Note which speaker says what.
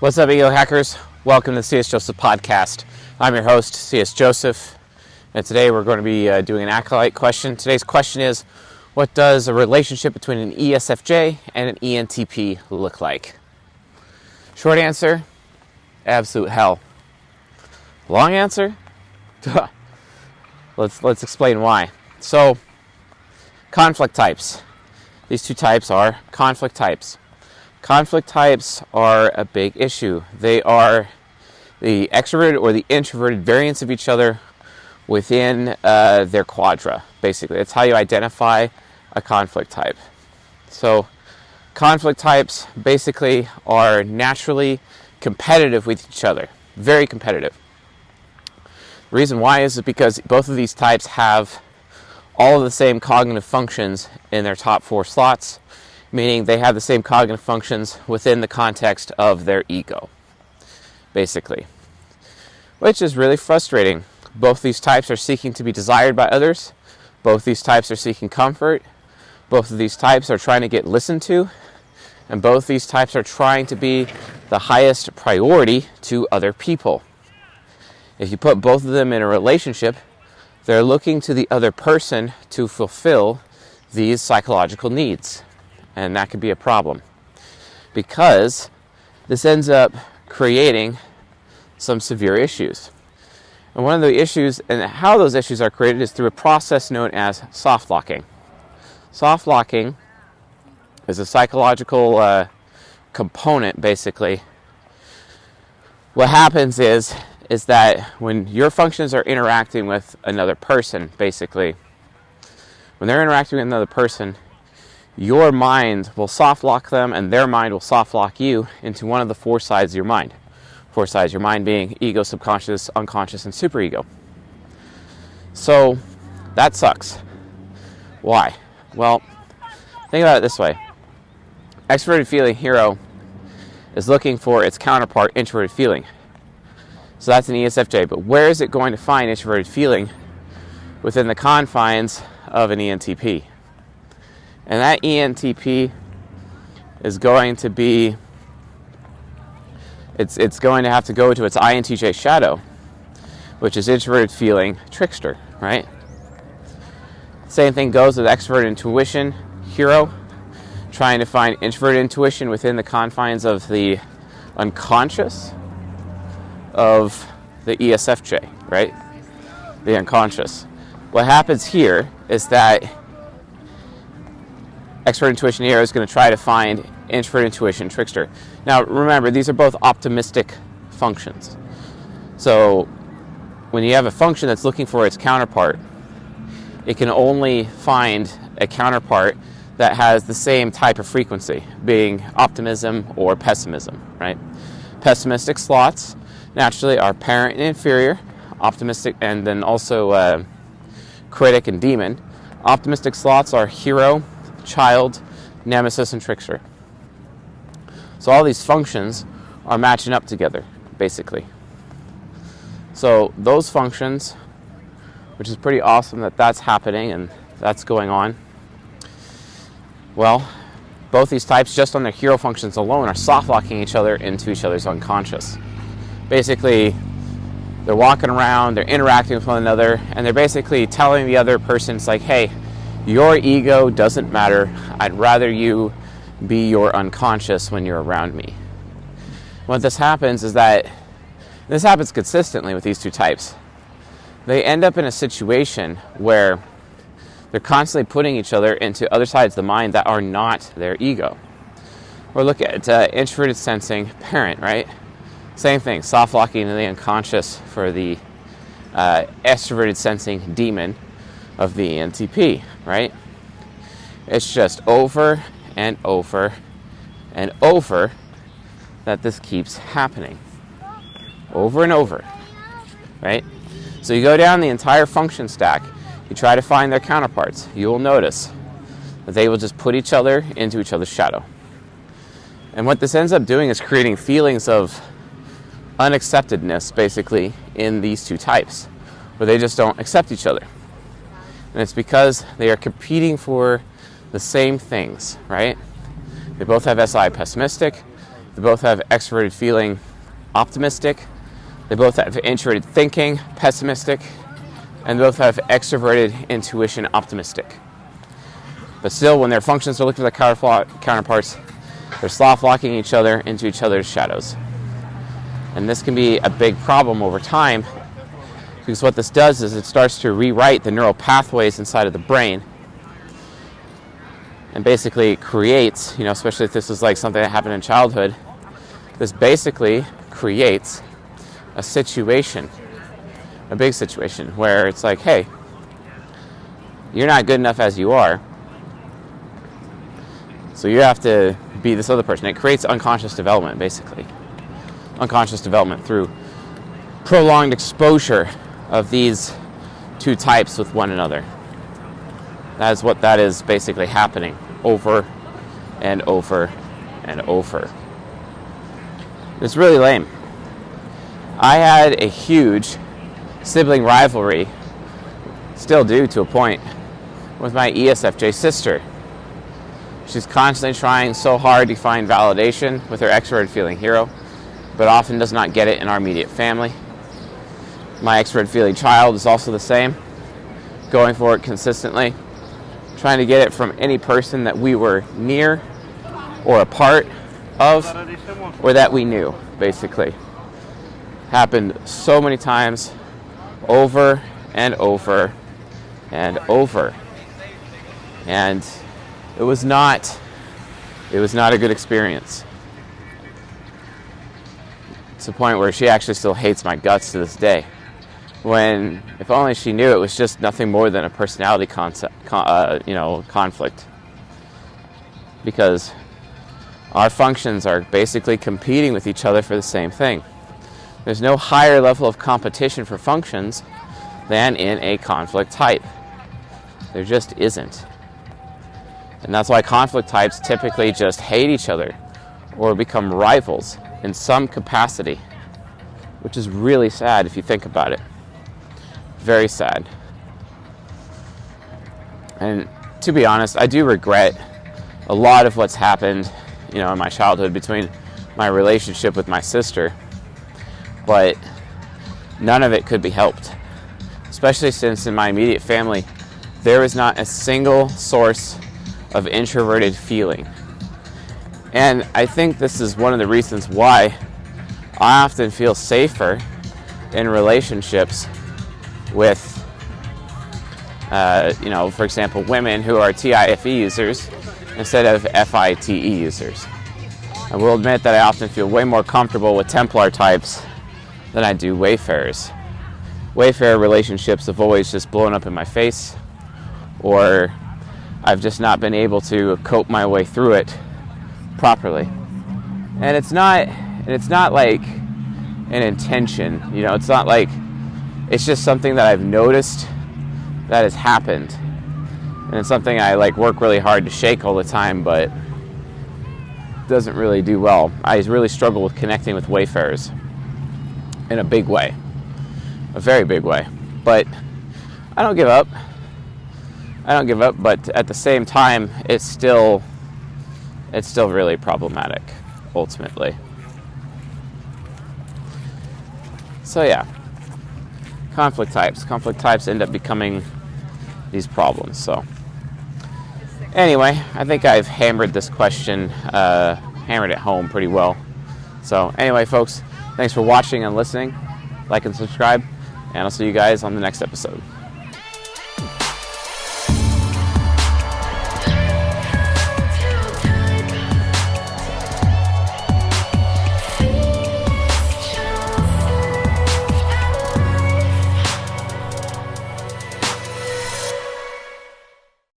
Speaker 1: What's up, ego hackers? Welcome to the CS Joseph podcast. I'm your host, CS Joseph, and today we're going to be uh, doing an acolyte question. Today's question is What does a relationship between an ESFJ and an ENTP look like? Short answer absolute hell. Long answer let's, let's explain why. So, conflict types. These two types are conflict types. Conflict types are a big issue. They are the extroverted or the introverted variants of each other within uh, their quadra, basically. That's how you identify a conflict type. So, conflict types basically are naturally competitive with each other, very competitive. The reason why is because both of these types have all of the same cognitive functions in their top four slots, meaning they have the same cognitive functions within the context of their ego, basically. Which is really frustrating. Both these types are seeking to be desired by others, both these types are seeking comfort, both of these types are trying to get listened to, and both these types are trying to be the highest priority to other people. If you put both of them in a relationship, they're looking to the other person to fulfill these psychological needs. And that could be a problem because this ends up creating some severe issues. And one of the issues, and how those issues are created, is through a process known as soft locking. Soft locking is a psychological uh, component, basically. What happens is is that when your functions are interacting with another person, basically, when they're interacting with another person, your mind will soft lock them and their mind will soft lock you into one of the four sides of your mind. Four sides, your mind being ego, subconscious, unconscious, and superego. So that sucks. Why? Well, think about it this way extroverted feeling hero is looking for its counterpart introverted feeling. So that's an ESFJ. But where is it going to find introverted feeling within the confines of an ENTP? And that ENTP is going to be it's it's going to have to go to its INTJ shadow, which is introverted feeling trickster, right? Same thing goes with extroverted intuition hero, trying to find introverted intuition within the confines of the unconscious of the ESFJ, right? The unconscious. What happens here is that extrovert intuition here is going to try to find introvert intuition trickster. Now remember, these are both optimistic functions. So when you have a function that's looking for its counterpart, it can only find a counterpart that has the same type of frequency, being optimism or pessimism, right? Pessimistic slots naturally are parent and inferior, optimistic, and then also uh, critic and demon. Optimistic slots are hero, child, nemesis, and trickster. So all these functions are matching up together, basically. So those functions, which is pretty awesome that that's happening and that's going on. Well, both these types, just on their hero functions alone, are soft locking each other into each other's unconscious basically they're walking around, they're interacting with one another, and they're basically telling the other person, it's like, hey, your ego doesn't matter. I'd rather you be your unconscious when you're around me. What this happens is that this happens consistently with these two types. They end up in a situation where they're constantly putting each other into other sides of the mind that are not their ego. Or look at uh, introverted sensing parent, right? Same thing, soft locking in the unconscious for the uh, extroverted sensing demon of the ENTP, right? It's just over and over and over that this keeps happening. Over and over, right? So you go down the entire function stack, you try to find their counterparts. You will notice that they will just put each other into each other's shadow. And what this ends up doing is creating feelings of unacceptedness basically in these two types, where they just don't accept each other. And it's because they are competing for the same things, right? They both have SI pessimistic, They both have extroverted feeling, optimistic. They both have introverted thinking, pessimistic. And both have extroverted intuition, optimistic. But still, when their functions are looking for their counterparts, they're soft locking each other into each other's shadows. And this can be a big problem over time because what this does is it starts to rewrite the neural pathways inside of the brain and basically creates, you know, especially if this is like something that happened in childhood, this basically creates a situation, a big situation, where it's like, hey, you're not good enough as you are. So you have to be this other person. It creates unconscious development, basically. Unconscious development through prolonged exposure of these two types with one another. That is what that is basically happening over and over and over. It's really lame. I had a huge sibling rivalry, still do to a point, with my ESFJ sister. She's constantly trying so hard to find validation with her extroverted feeling hero, but often does not get it in our immediate family. My extroverted feeling child is also the same, going for it consistently, trying to get it from any person that we were near or a part of or that we knew, basically. Happened so many times, over and over and over. And it was not it was not a good experience. It's a point where she actually still hates my guts to this day. When, if only she knew, it was just nothing more than a personality concept, uh, you know, conflict. Because our functions are basically competing with each other for the same thing. There's no higher level of competition for functions than in a conflict type. There just isn't. And that's why conflict types typically just hate each other or become rivals in some capacity, which is really sad if you think about it. Very sad. And to be honest, I do regret a lot of what's happened, you know, in my childhood between my relationship with my sister. But none of it could be helped. Especially since in my immediate family, there is not a single source of introverted feeling. And I think this is one of the reasons why I often feel safer in relationships with, uh, you know, for example, women who are TIFE users instead of FITE users. I will admit that I often feel way more comfortable with Templar types than I do Wayfarers. Wayfarer relationships have always just blown up in my face, or I've just not been able to cope my way through it properly. And it's not and it's not like an intention, you know, it's not like it's just something that I've noticed that has happened. And it's something I like work really hard to shake all the time, but doesn't really do well. I really struggle with connecting with wayfarers in a big way. A very big way. But I don't give up. I don't give up, but at the same time, it's still it's still really problematic ultimately. So yeah, conflict types. Conflict types end up becoming these problems. So anyway, I think I've hammered this question, uh, hammered it home pretty well. So anyway, folks, thanks for watching and listening. Like and subscribe, and I'll see you guys on the next episode.